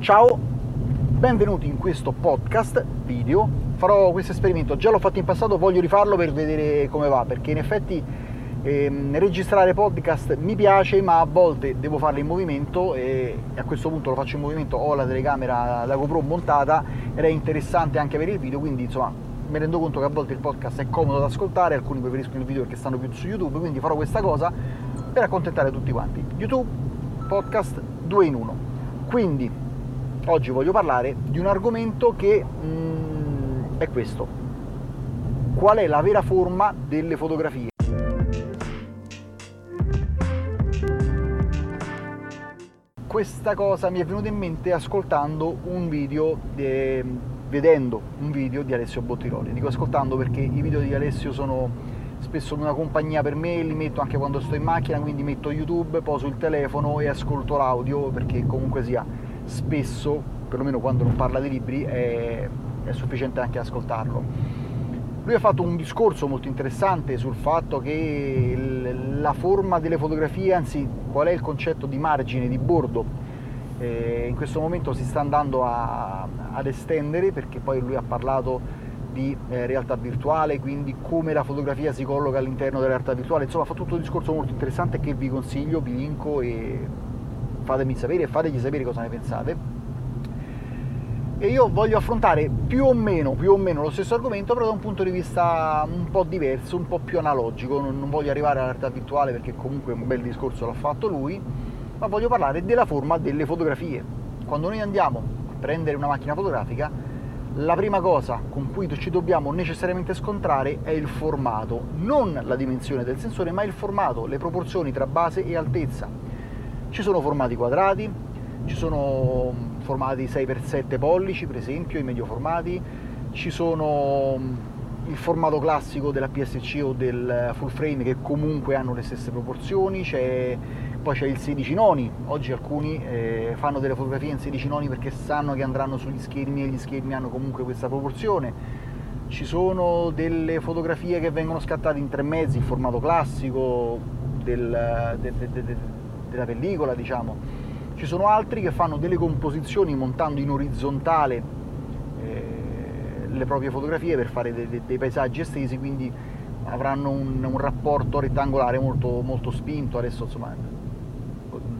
Ciao, benvenuti in questo podcast video. Farò questo esperimento, già l'ho fatto in passato, voglio rifarlo per vedere come va, perché in effetti ehm, registrare podcast mi piace, ma a volte devo farlo in movimento e a questo punto lo faccio in movimento, ho la telecamera, la GoPro montata ed è interessante anche per il video, quindi insomma mi rendo conto che a volte il podcast è comodo da ascoltare, alcuni preferiscono il video perché stanno più su YouTube, quindi farò questa cosa per accontentare tutti quanti. YouTube, podcast 2 in 1. Quindi oggi voglio parlare di un argomento che mm, è questo. Qual è la vera forma delle fotografie? Questa cosa mi è venuta in mente ascoltando un video, de, vedendo un video di Alessio Bottiroli. Dico ascoltando perché i video di Alessio sono spesso una compagnia per me, li metto anche quando sto in macchina, quindi metto YouTube, poso il telefono e ascolto l'audio perché comunque sia spesso, perlomeno quando non parla di libri, è, è sufficiente anche ascoltarlo. Lui ha fatto un discorso molto interessante sul fatto che la forma delle fotografie, anzi qual è il concetto di margine, di bordo, eh, in questo momento si sta andando a, ad estendere perché poi lui ha parlato di eh, realtà virtuale, quindi come la fotografia si colloca all'interno della realtà virtuale, insomma fa tutto un discorso molto interessante che vi consiglio, vi linko e fatemi sapere fategli sapere cosa ne pensate. E io voglio affrontare più o meno, più o meno lo stesso argomento, però da un punto di vista un po' diverso, un po' più analogico. Non, non voglio arrivare alla realtà virtuale perché comunque un bel discorso l'ha fatto lui, ma voglio parlare della forma delle fotografie. Quando noi andiamo a prendere una macchina fotografica, la prima cosa con cui ci dobbiamo necessariamente scontrare è il formato, non la dimensione del sensore, ma il formato, le proporzioni tra base e altezza. Ci sono formati quadrati, ci sono formati 6x7 pollici, per esempio, i medio formati, ci sono il formato classico della PSC o del full frame che comunque hanno le stesse proporzioni, c'è poi c'è il 16 noni, oggi alcuni eh, fanno delle fotografie in 16 noni perché sanno che andranno sugli schermi e gli schermi hanno comunque questa proporzione. Ci sono delle fotografie che vengono scattate in tre mezzi, in formato classico del, de, de, de, della pellicola, diciamo. Ci sono altri che fanno delle composizioni montando in orizzontale eh, le proprie fotografie per fare dei, dei paesaggi estesi, quindi avranno un, un rapporto rettangolare molto, molto spinto. Adesso insomma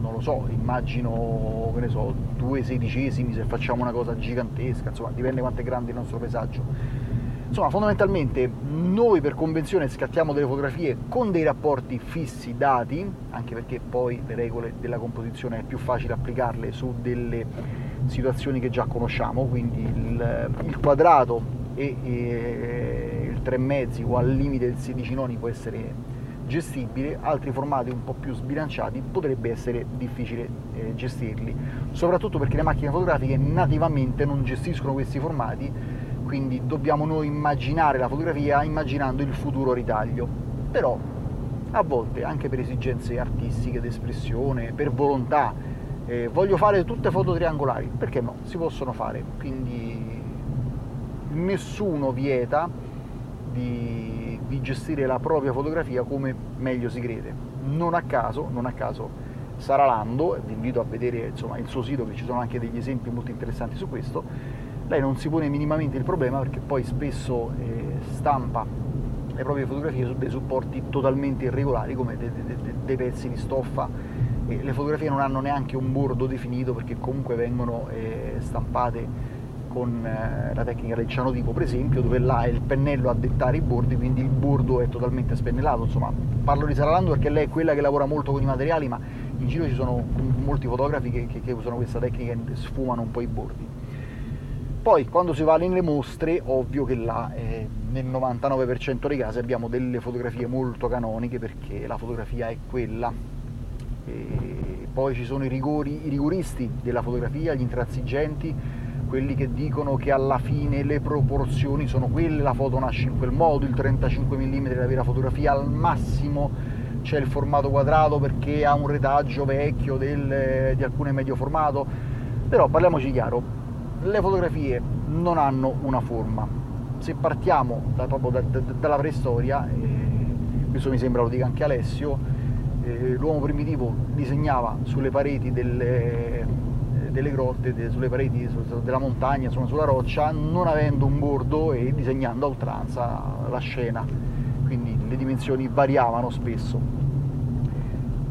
non lo so, immagino, che ne so, due sedicesimi se facciamo una cosa gigantesca, insomma, dipende quanto è grande il nostro paesaggio. Insomma, fondamentalmente noi per convenzione scattiamo delle fotografie con dei rapporti fissi dati, anche perché poi le regole della composizione è più facile applicarle su delle situazioni che già conosciamo, quindi il, il quadrato e, e il 3 mezzi o al limite del 16 noni può essere gestibile, altri formati un po' più sbilanciati potrebbe essere difficile eh, gestirli, soprattutto perché le macchine fotografiche nativamente non gestiscono questi formati, quindi dobbiamo noi immaginare la fotografia immaginando il futuro ritaglio. Però a volte anche per esigenze artistiche, d'espressione, per volontà, eh, voglio fare tutte foto triangolari, perché no? Si possono fare, quindi nessuno vieta di, di, gestire la propria fotografia come meglio si crede. Non a caso, non a caso Sara Lando, vi invito a vedere insomma, il suo sito che ci sono anche degli esempi molto interessanti su questo, lei non si pone minimamente il problema perché poi spesso eh, stampa le proprie fotografie su dei supporti totalmente irregolari come dei, dei, dei pezzi di stoffa e le fotografie non hanno neanche un bordo definito perché comunque vengono eh, stampate con eh, la tecnica del cianotipo per esempio dove là è il pennello a dettare i bordi quindi il bordo è totalmente spennellato. Insomma parlo di Sara Lando perché lei è quella che lavora molto con i materiali ma in giro ci sono molti fotografi che, che, che usano questa tecnica e sfumano un po' i bordi poi quando si va nelle mostre ovvio che là eh, nel 99% dei casi abbiamo delle fotografie molto canoniche perché la fotografia è quella. E poi ci sono i, rigori, i rigoristi della fotografia, gli intransigenti quelli che dicono che alla fine le proporzioni sono quelle, la foto nasce in quel modo, il 35 mm è la vera fotografia, al massimo c'è il formato quadrato perché ha un retaggio vecchio del, di alcune medio formato, però parliamoci chiaro, le fotografie non hanno una forma. Se partiamo da, proprio da, da, dalla preistoria, eh, questo mi sembra lo dica anche Alessio, eh, l'uomo primitivo disegnava sulle pareti delle, delle grotte, de, sulle pareti su, della montagna, insomma sulla roccia, non avendo un bordo e disegnando a oltranza la scena, quindi le dimensioni variavano spesso.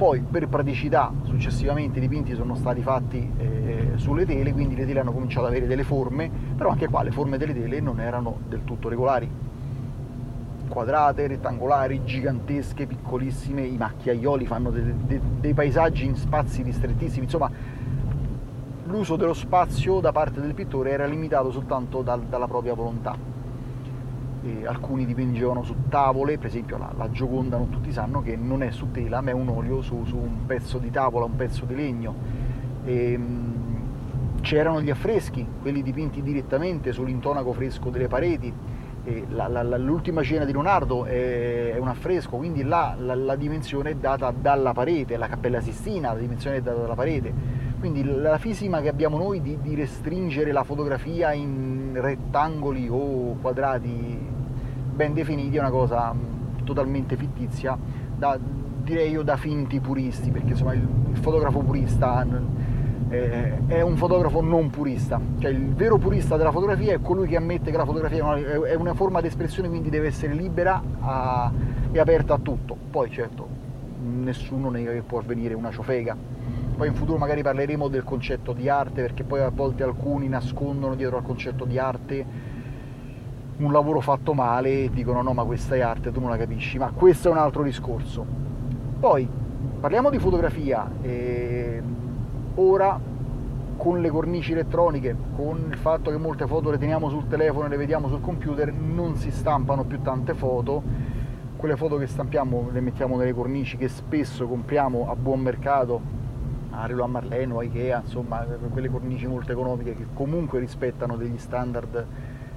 Poi per praticità successivamente i dipinti sono stati fatti eh, sulle tele, quindi le tele hanno cominciato ad avere delle forme, però anche qua le forme delle tele non erano del tutto regolari. Quadrate, rettangolari, gigantesche, piccolissime, i macchiaioli fanno dei, dei, dei paesaggi in spazi ristrettissimi, insomma l'uso dello spazio da parte del pittore era limitato soltanto dal, dalla propria volontà eh, alcuni dipingevano su tavole, per esempio la, la, Gioconda non tutti sanno che non è su tela ma è un olio su, su un pezzo di tavola, un pezzo di legno. E, ehm, c'erano gli affreschi, quelli dipinti direttamente sull'intonaco fresco delle pareti. La, la, l'ultima cena di Leonardo è, è, un affresco, quindi là la, dimensione è data dalla parete, la Cappella Sistina, la dimensione è data dalla parete. Quindi la fisica che abbiamo noi di, di restringere la fotografia in rettangoli o quadrati ben definiti è una cosa mm, totalmente fittizia, da, direi io da finti puristi, perché insomma il, il fotografo purista eh, è un fotografo non purista, cioè il vero purista della fotografia è colui che ammette che la fotografia è una forma di espressione, quindi deve essere libera a, e aperta a tutto. Poi certo, nessuno nega che può avvenire una ciofega. Poi in futuro magari parleremo del concetto di arte, perché poi a volte alcuni nascondono dietro al concetto di arte un lavoro fatto male e dicono no ma questa è arte, tu non la capisci, ma questo è un altro discorso. Poi parliamo di fotografia, e ora con le cornici elettroniche, con il fatto che molte foto le teniamo sul telefono e le vediamo sul computer, non si stampano più tante foto, quelle foto che stampiamo le mettiamo nelle cornici che spesso compriamo a buon mercato a Relo a Marleno, a Ikea, insomma quelle cornici molto economiche che comunque rispettano degli standard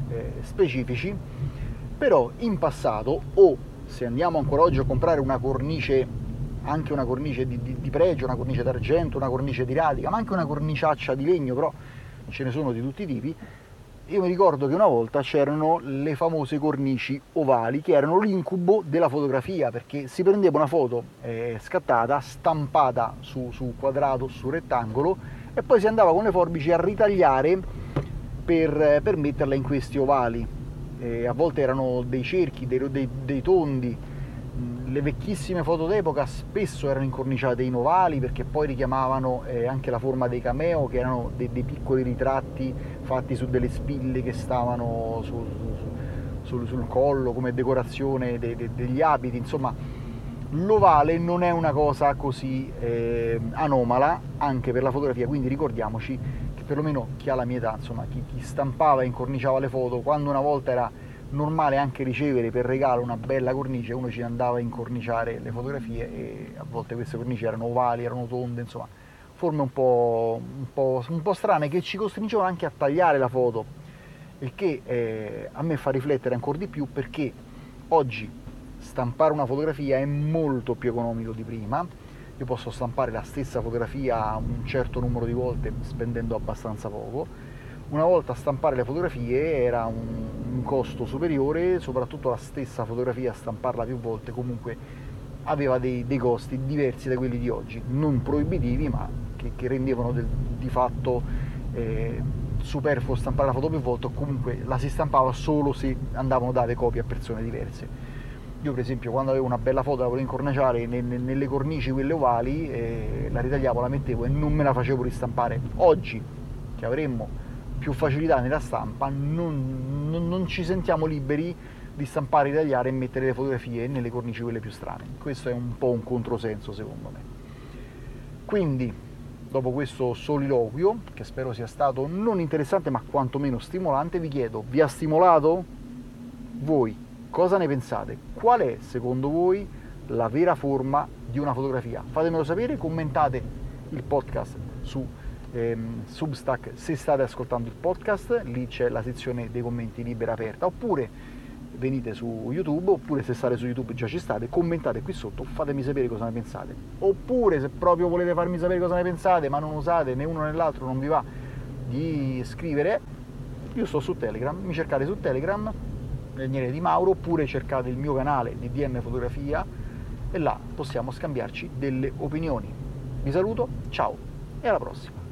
eh, specifici, però in passato o se andiamo ancora oggi a comprare una cornice, anche una cornice di, di, di pregio, una cornice d'argento, una cornice di radica, ma anche una corniciaccia di legno, però ce ne sono di tutti i tipi, io mi ricordo che una volta c'erano le famose cornici ovali che erano l'incubo della fotografia perché si prendeva una foto eh, scattata, stampata su, su quadrato, su rettangolo e poi si andava con le forbici a ritagliare per, per metterla in questi ovali. Eh, a volte erano dei cerchi, dei, dei, dei tondi. Le vecchissime foto d'epoca spesso erano incorniciate in ovali perché poi richiamavano eh, anche la forma dei cameo, che erano dei, dei, piccoli ritratti fatti su delle spille che stavano su, su, sul, sul collo come decorazione degli abiti. Insomma, l'ovale non è una cosa così eh, anomala anche per la fotografia, quindi ricordiamoci perlomeno chi ha la mia età, insomma, chi, chi stampava e incorniciava le foto, quando una volta era normale anche ricevere per regalo una bella cornice, uno ci andava a incorniciare le fotografie e a volte queste cornici erano ovali, erano tonde, insomma, forme un po', un po', un po strane che ci costringevano anche a tagliare la foto, il che eh, a me fa riflettere ancora di più perché oggi stampare una fotografia è molto più economico di prima, io posso stampare la stessa fotografia un certo numero di volte spendendo abbastanza poco. Una volta stampare le fotografie era un, un costo superiore, soprattutto la stessa fotografia stamparla più volte comunque aveva dei, dei costi diversi da quelli di oggi, non proibitivi ma che, che rendevano del, di fatto eh, superfluo stampare la foto più volte o comunque la si stampava solo se andavano date copie a persone diverse io per esempio quando avevo una bella foto la volevo incorniciare nelle cornici quelle ovali, eh, la ritagliavo, la mettevo e non me la facevo ristampare. Oggi che avremmo più facilità nella stampa non, non, non ci sentiamo liberi di stampare, ritagliare e mettere le fotografie nelle cornici quelle più strane. Questo è un po' un controsenso secondo me. Quindi, dopo questo soliloquio, che spero sia stato non interessante ma quantomeno stimolante, vi chiedo, vi ha stimolato? Voi Cosa ne pensate? Qual è secondo voi la vera forma di una fotografia? Fatemelo sapere, commentate il podcast su ehm, Substack se state ascoltando il podcast, lì c'è la sezione dei commenti libera aperta, oppure venite su YouTube, oppure se state su YouTube già ci state, commentate qui sotto, fatemi sapere cosa ne pensate. Oppure se proprio volete farmi sapere cosa ne pensate, ma non usate né uno né l'altro, non vi va di scrivere, io sto su Telegram, mi cercate su Telegram, Daniele Di Mauro oppure cercate il mio canale di DM Fotografia e là possiamo scambiarci delle opinioni. Vi saluto, ciao e alla prossima!